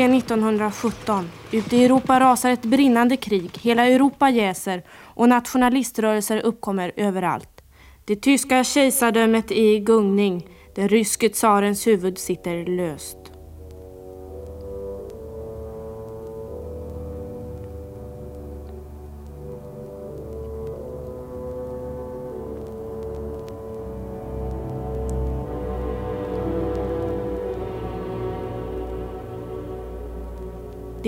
Är 1917. Ute i Europa rasar ett brinnande krig, hela Europa jäser och nationaliströrelser uppkommer överallt. Det tyska kejsardömet är i gungning, den ryske tsarens huvud sitter löst.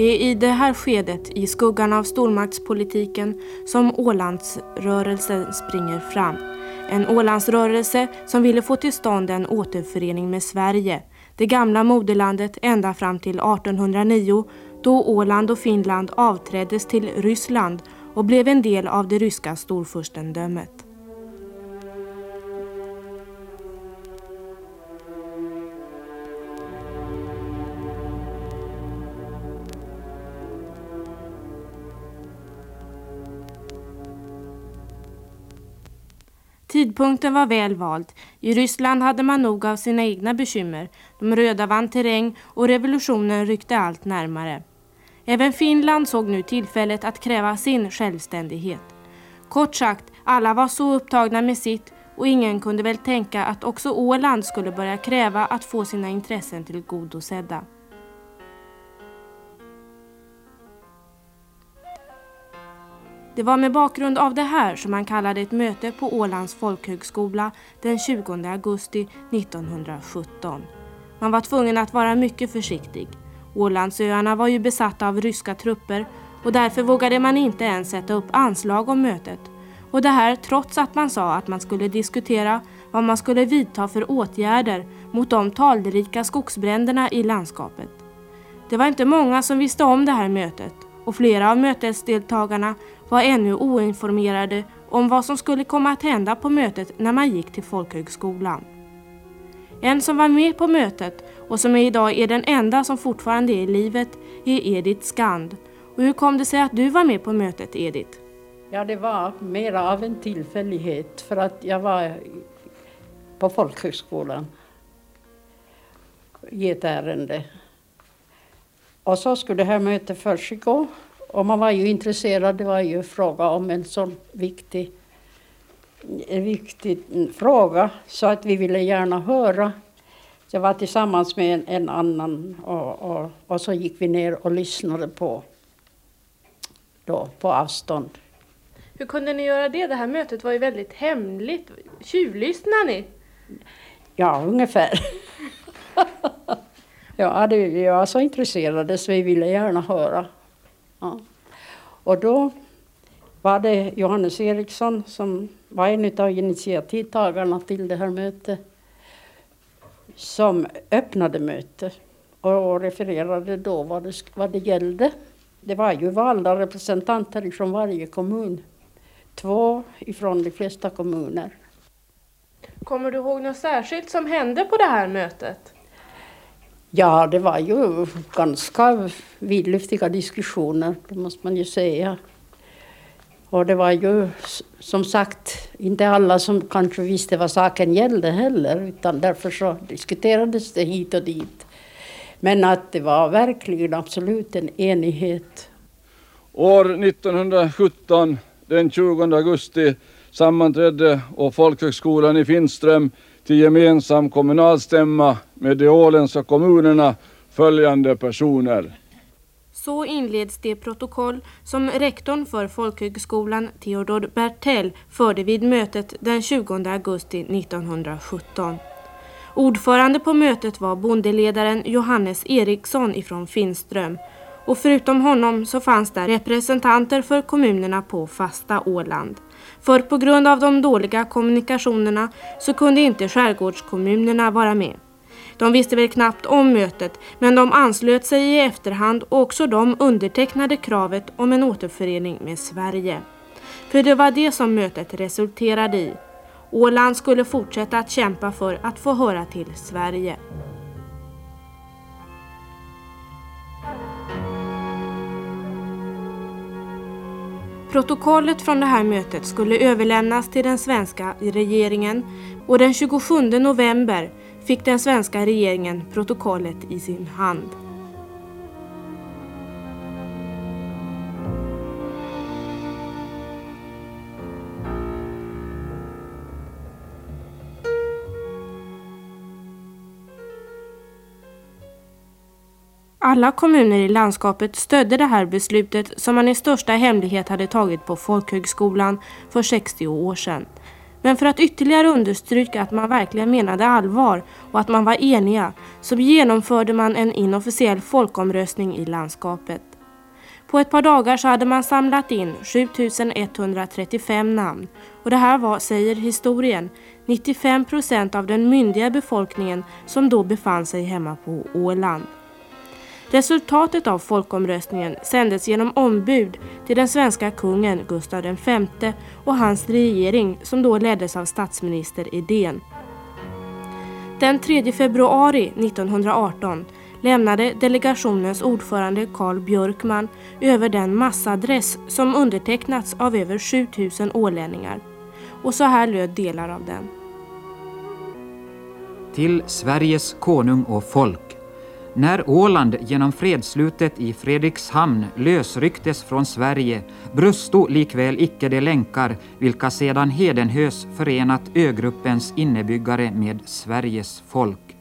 Det är i det här skedet, i skuggan av stormaktspolitiken, som Ålandsrörelsen springer fram. En Ålandsrörelse som ville få till stånd en återförening med Sverige, det gamla moderlandet ända fram till 1809 då Åland och Finland avträddes till Ryssland och blev en del av det ryska storfurstendömet. Tidpunkten var väl vald. I Ryssland hade man nog av sina egna bekymmer. De röda vann terräng och revolutionen ryckte allt närmare. Även Finland såg nu tillfället att kräva sin självständighet. Kort sagt, alla var så upptagna med sitt och ingen kunde väl tänka att också Åland skulle börja kräva att få sina intressen tillgodosedda. Det var med bakgrund av det här som man kallade ett möte på Ålands folkhögskola den 20 augusti 1917. Man var tvungen att vara mycket försiktig. Ålandsöarna var ju besatta av ryska trupper och därför vågade man inte ens sätta upp anslag om mötet. Och det här trots att man sa att man skulle diskutera vad man skulle vidta för åtgärder mot de talrika skogsbränderna i landskapet. Det var inte många som visste om det här mötet och flera av mötesdeltagarna var ännu oinformerade om vad som skulle komma att hända på mötet när man gick till folkhögskolan. En som var med på mötet och som idag är den enda som fortfarande är i livet är Edith Skand. Och hur kom det sig att du var med på mötet Edith? Ja, det var mer av en tillfällighet för att jag var på folkhögskolan i ett ärende. Och så skulle det här mötet försiggå och man var ju intresserad, det var ju fråga om en sån viktig, en viktig fråga så att vi ville gärna höra. Jag var tillsammans med en, en annan och, och, och, så gick vi ner och lyssnade på, då, på avstånd. Hur kunde ni göra det? Det här mötet var ju väldigt hemligt. Tjuvlyssnade ni? Ja, ungefär. ja, det, jag var så intresserade så vi ville gärna höra. Ja. Och då var det Johannes Eriksson som var en av initiativtagarna till det här mötet som öppnade mötet och refererade då vad det, vad det gällde. Det var ju valda representanter från varje kommun. Två ifrån de flesta kommuner. Kommer du ihåg något särskilt som hände på det här mötet? Ja, det var ju ganska vidlyftiga diskussioner, det måste man ju säga. Och det var ju som sagt inte alla som kanske visste vad saken gällde heller, utan därför så diskuterades det hit och dit. Men att det var verkligen absolut en enighet. År 1917, den 20 augusti, sammanträdde och Folkhögskolan i Finström till gemensam kommunalstämma med de åländska kommunerna följande personer. Så inleds det protokoll som rektorn för folkhögskolan Theodor Bertell förde vid mötet den 20 augusti 1917. Ordförande på mötet var bondeledaren Johannes Eriksson ifrån Finström och förutom honom så fanns där representanter för kommunerna på fasta Åland. För på grund av de dåliga kommunikationerna så kunde inte skärgårdskommunerna vara med. De visste väl knappt om mötet men de anslöt sig i efterhand och också de undertecknade kravet om en återförening med Sverige. För det var det som mötet resulterade i. Åland skulle fortsätta att kämpa för att få höra till Sverige. Protokollet från det här mötet skulle överlämnas till den svenska regeringen och den 27 november fick den svenska regeringen protokollet i sin hand. Alla kommuner i landskapet stödde det här beslutet som man i största hemlighet hade tagit på folkhögskolan för 60 år sedan. Men för att ytterligare understryka att man verkligen menade allvar och att man var eniga så genomförde man en inofficiell folkomröstning i landskapet. På ett par dagar så hade man samlat in 7135 namn och det här var, säger historien, 95 procent av den myndiga befolkningen som då befann sig hemma på Åland. Resultatet av folkomröstningen sändes genom ombud till den svenska kungen Gustav V och hans regering som då leddes av statsminister Edén. Den 3 februari 1918 lämnade delegationens ordförande Carl Björkman över den massadress som undertecknats av över 7000 ålänningar. Och så här löd delar av den. Till Sveriges konung och folk. När Åland genom fredsslutet i Fredrikshamn lösrycktes från Sverige brusto likväl icke de länkar vilka sedan hedenhös förenat ögruppens innebyggare med Sveriges folk.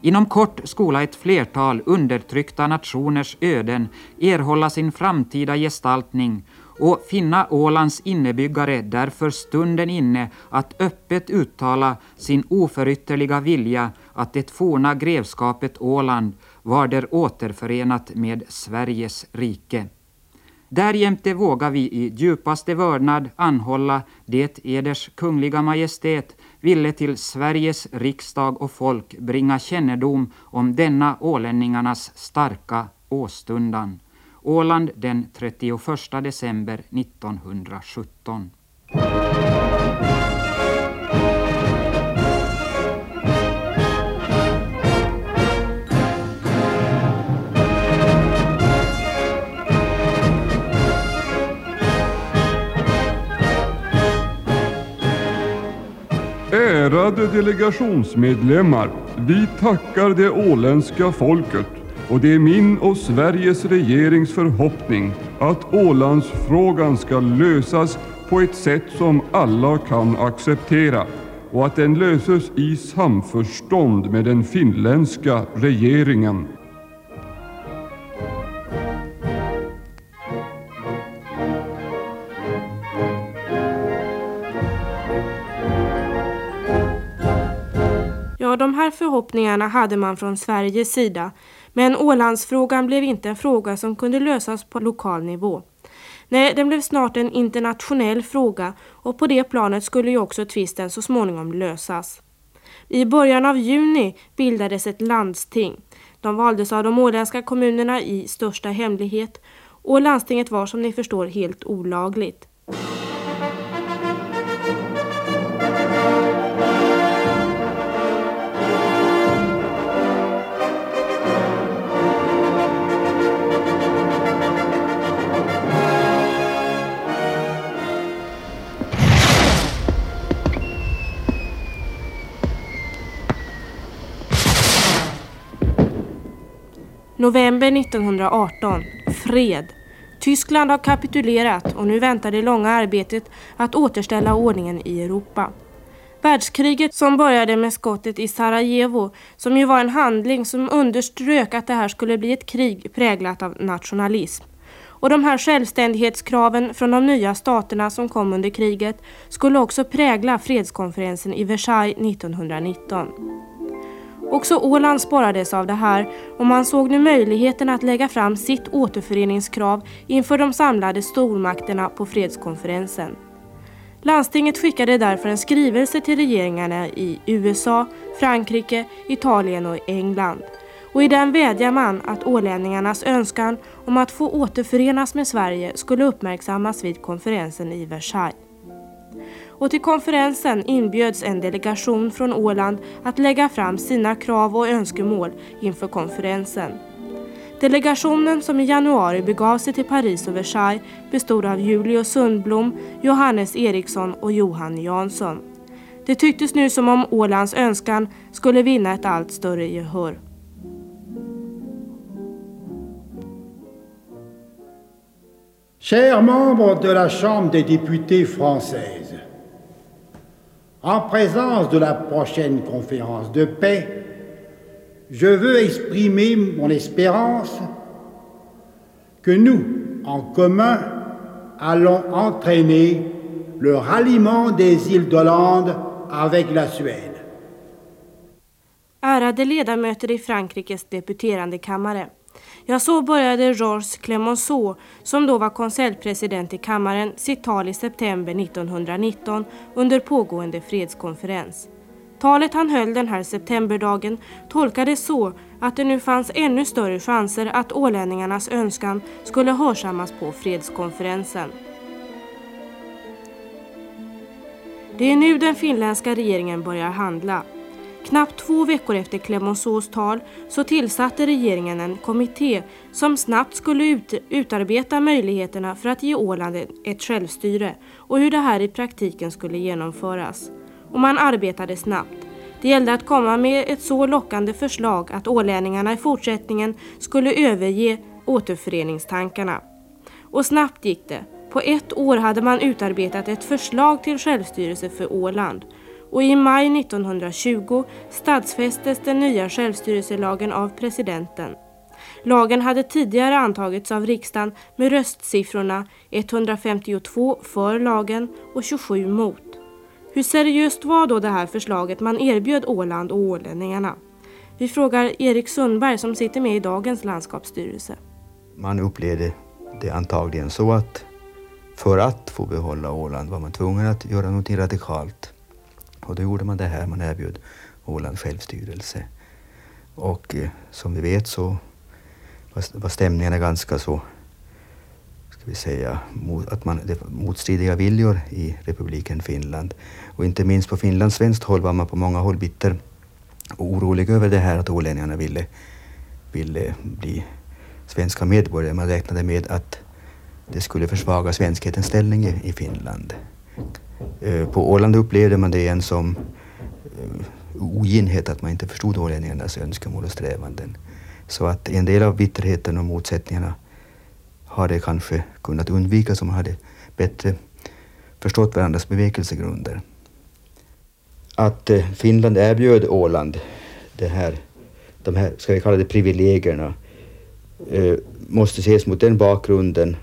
Inom kort skola ett flertal undertryckta nationers öden erhålla sin framtida gestaltning och finna Ålands innebyggare därför stunden inne att öppet uttala sin oförytterliga vilja att det forna grevskapet Åland var där återförenat med Sveriges rike. Därjämte vågar vi i djupaste vördnad anhålla det eders kungliga majestät ville till Sveriges riksdag och folk bringa kännedom om denna ålänningarnas starka åstundan. Åland den 31 december 1917. Ärade delegationsmedlemmar, vi tackar det åländska folket och det är min och Sveriges regerings förhoppning att Ålandsfrågan ska lösas på ett sätt som alla kan acceptera och att den löses i samförstånd med den finländska regeringen. Ja, de här förhoppningarna hade man från Sveriges sida, men Ålandsfrågan blev inte en fråga som kunde lösas på lokal nivå. Nej, den blev snart en internationell fråga och på det planet skulle ju också tvisten så småningom lösas. I början av juni bildades ett landsting. De valdes av de åländska kommunerna i största hemlighet och landstinget var som ni förstår helt olagligt. November 1918. Fred. Tyskland har kapitulerat och nu väntar det långa arbetet att återställa ordningen i Europa. Världskriget som började med skottet i Sarajevo, som ju var en handling som underströk att det här skulle bli ett krig präglat av nationalism. Och de här självständighetskraven från de nya staterna som kom under kriget skulle också prägla fredskonferensen i Versailles 1919. Också Åland sparades av det här och man såg nu möjligheten att lägga fram sitt återföreningskrav inför de samlade stormakterna på fredskonferensen. Landstinget skickade därför en skrivelse till regeringarna i USA, Frankrike, Italien och England. Och i den vädjar man att ålänningarnas önskan om att få återförenas med Sverige skulle uppmärksammas vid konferensen i Versailles och till konferensen inbjöds en delegation från Åland att lägga fram sina krav och önskemål inför konferensen. Delegationen som i januari begav sig till Paris och Versailles bestod av Julius Sundblom, Johannes Eriksson och Johan Jansson. Det tycktes nu som om Ålands önskan skulle vinna ett allt större gehör. Chers membres de la Chambre des députés française, en présence de la prochaine conférence de paix, je veux exprimer mon espérance que nous, en commun, allons entraîner le ralliement des îles d'Hollande avec la Suède. Ärade ledamöter i Frankrikes deputerande kammare. Ja, så började Georges Clemenceau, som då var konseljpresident i kammaren, sitt tal i september 1919 under pågående fredskonferens. Talet han höll den här septemberdagen tolkades så att det nu fanns ännu större chanser att ålänningarnas önskan skulle hörsammas på fredskonferensen. Det är nu den finländska regeringen börjar handla. Knappt två veckor efter Clemenceaus tal så tillsatte regeringen en kommitté som snabbt skulle ut, utarbeta möjligheterna för att ge Åland ett självstyre och hur det här i praktiken skulle genomföras. Och man arbetade snabbt. Det gällde att komma med ett så lockande förslag att ålänningarna i fortsättningen skulle överge återföreningstankarna. Och snabbt gick det. På ett år hade man utarbetat ett förslag till självstyrelse för Åland och i maj 1920 stadsfästes den nya självstyrelselagen av presidenten. Lagen hade tidigare antagits av riksdagen med röstsiffrorna 152 för lagen och 27 mot. Hur seriöst var då det här förslaget man erbjöd Åland och ålänningarna? Vi frågar Erik Sundberg som sitter med i dagens landskapsstyrelse. Man upplevde det antagligen så att för att få behålla Åland var man tvungen att göra något radikalt. Och då gjorde man det här, man erbjöd Åland självstyrelse. Och eh, som vi vet så var stämningarna ganska så, ska vi säga, mot, att man, det motstridiga viljor i republiken Finland. Och inte minst på finlandssvenskt håll var man på många håll bitter och orolig över det här att ålänningarna ville, ville bli svenska medborgare. Man räknade med att det skulle försvaga svenskhetens ställning i, i Finland. Eh, på Åland upplevde man det igen som eh, oginhet att man inte förstod ålänningarnas önskemål och strävanden. Så att en del av bitterheten och motsättningarna hade kanske kunnat undvikas om man hade bättre förstått varandras bevekelsegrunder. Att eh, Finland erbjöd Åland det här, de här, ska vi kalla det privilegierna, måste ses mot den bakgrunden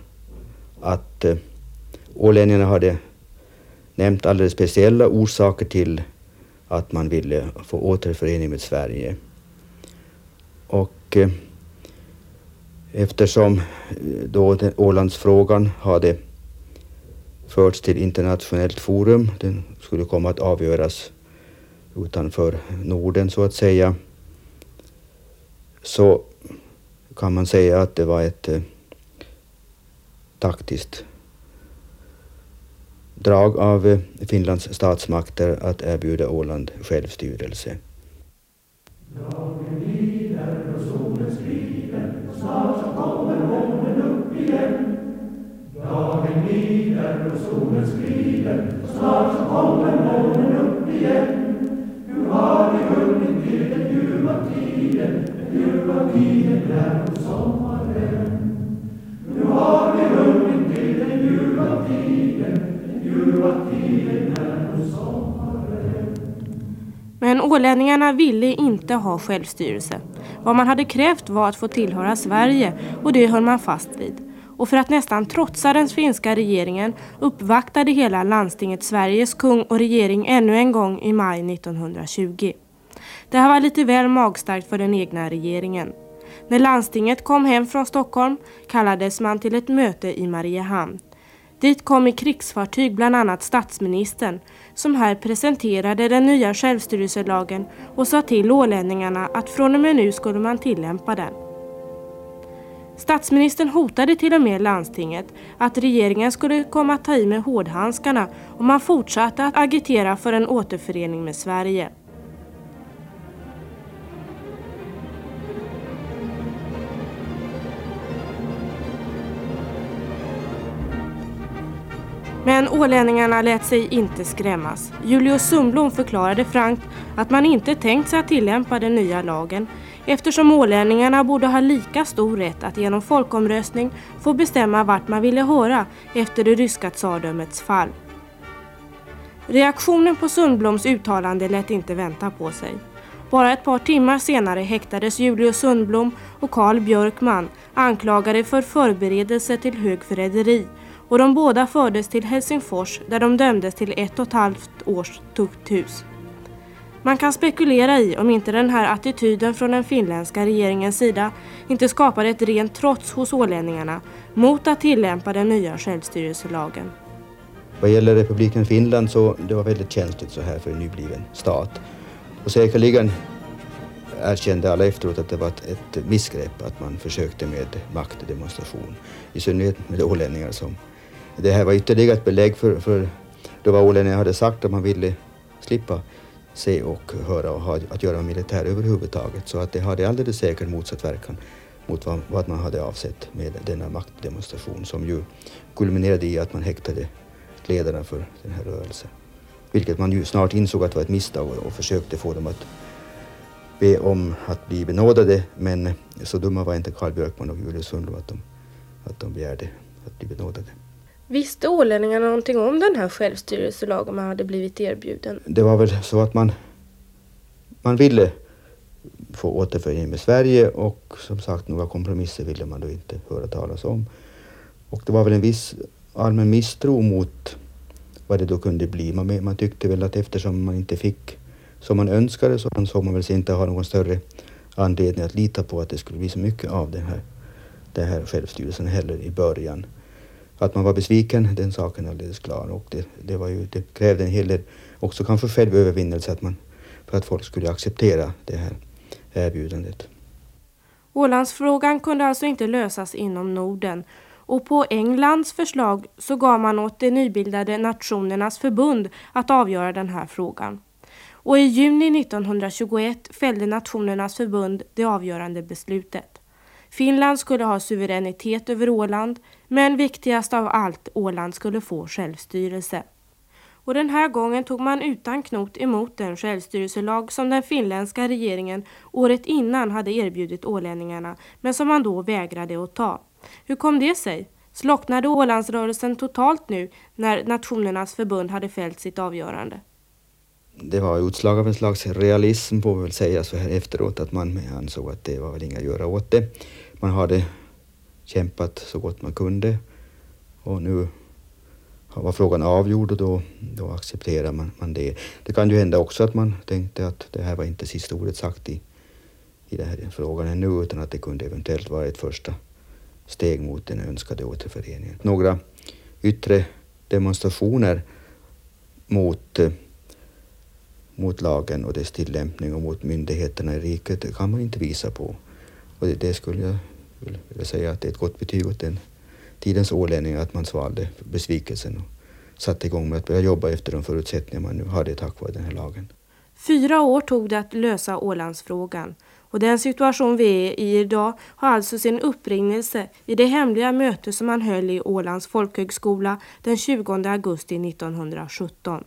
att ålänningarna hade nämnt alldeles speciella orsaker till att man ville få återförening med Sverige. Och eh, eftersom eh, då den, Ålandsfrågan hade förts till internationellt forum, den skulle komma att avgöras utanför Norden så att säga, så kan man säga att det var ett eh, taktiskt drag av eh, Finlands statsmakter att erbjuda Åland självstyrelse. Ålänningarna ville inte ha självstyrelse. Vad man hade krävt var att få tillhöra Sverige och det höll man fast vid. Och för att nästan trotsa den finska regeringen uppvaktade hela landstinget Sveriges kung och regering ännu en gång i maj 1920. Det här var lite väl magstarkt för den egna regeringen. När landstinget kom hem från Stockholm kallades man till ett möte i Mariehamn. Dit kom i krigsfartyg bland annat statsministern som här presenterade den nya självstyrelselagen och sa till ålänningarna att från och med nu skulle man tillämpa den. Statsministern hotade till och med landstinget att regeringen skulle komma att ta i med hårdhandskarna om man fortsatte att agitera för en återförening med Sverige. Men ålänningarna lät sig inte skrämmas. Julius Sundblom förklarade frankt att man inte tänkt sig att tillämpa den nya lagen eftersom ålänningarna borde ha lika stor rätt att genom folkomröstning få bestämma vart man ville höra efter det ryska tsardömets fall. Reaktionen på Sundbloms uttalande lät inte vänta på sig. Bara ett par timmar senare häktades Julius Sundblom och Carl Björkman anklagade för förberedelse till högförräderi och de båda fördes till Helsingfors där de dömdes till ett och ett halvt års tukthus. Man kan spekulera i om inte den här attityden från den finländska regeringens sida inte skapade ett rent trots hos ålänningarna mot att tillämpa den nya självstyrelselagen. Vad gäller republiken Finland så det var väldigt känsligt så här för en nybliven stat. Och säkerligen erkände alla efteråt att det var ett, ett missgrepp att man försökte med maktdemonstration. I synnerhet med ålänningar som... Det här var ytterligare ett belägg för, för då vad ålänningar hade sagt att man ville slippa se och höra och ha att göra med militär överhuvudtaget. Så att det hade alldeles säkert motsatt verkan mot vad, vad man hade avsett med denna maktdemonstration som ju kulminerade i att man häktade ledarna för den här rörelsen. Vilket man ju snart insåg att var ett misstag och, och försökte få dem att be om att bli benådade. Men så dumma var inte Karl Björkman och Julius Sundblom att de, att de begärde att bli benådade. Visste ålänningarna någonting om den här självstyrelselagen man hade blivit erbjuden? Det var väl så att man, man ville få återförening med Sverige och som sagt några kompromisser ville man då inte höra talas om. Och det var väl en viss allmän misstro mot vad det då kunde bli. Man, man tyckte väl att eftersom man inte fick som man önskade så ansåg man väl sig inte ha någon större anledning att lita på att det skulle bli så mycket av den här, den här självstyrelsen heller i början. Att man var besviken, den saken är alldeles klar och det, det, var ju, det krävde en hel del också kanske självövervinnelse att man, för att folk skulle acceptera det här erbjudandet. Ålandsfrågan kunde alltså inte lösas inom Norden och på Englands förslag så gav man åt det nybildade Nationernas förbund att avgöra den här frågan. Och i juni 1921 fällde Nationernas förbund det avgörande beslutet. Finland skulle ha suveränitet över Åland, men viktigast av allt, Åland skulle få självstyrelse. Och den här gången tog man utan knot emot den självstyrelselag som den finländska regeringen året innan hade erbjudit ålänningarna, men som man då vägrade att ta. Hur kom det sig? Slocknade Ålandsrörelsen totalt nu när Nationernas förbund hade fällt sitt avgörande? Det var utslag av en slags realism får vi väl säga så här efteråt att man ansåg att det var väl inga att göra åt det. Man hade kämpat så gott man kunde och nu var frågan avgjord och då, då accepterar man, man det. Det kan ju hända också att man tänkte att det här var inte sista ordet sagt i, i den här frågan ännu utan att det kunde eventuellt vara ett första steg mot den önskade återföreningen. Några yttre demonstrationer mot, eh, mot lagen och dess tillämpning och mot myndigheterna i riket kan man inte visa på. Och det, det skulle jag vilja säga att det är ett gott betyg åt den tidens ålänningar att man svalde besvikelsen och satte igång med att börja jobba efter de förutsättningar man nu hade tack vare den här lagen. Fyra år tog det att lösa Ålandsfrågan och den situation vi är i idag har alltså sin upprinnelse i det hemliga möte som man höll i Ålands folkhögskola den 20 augusti 1917.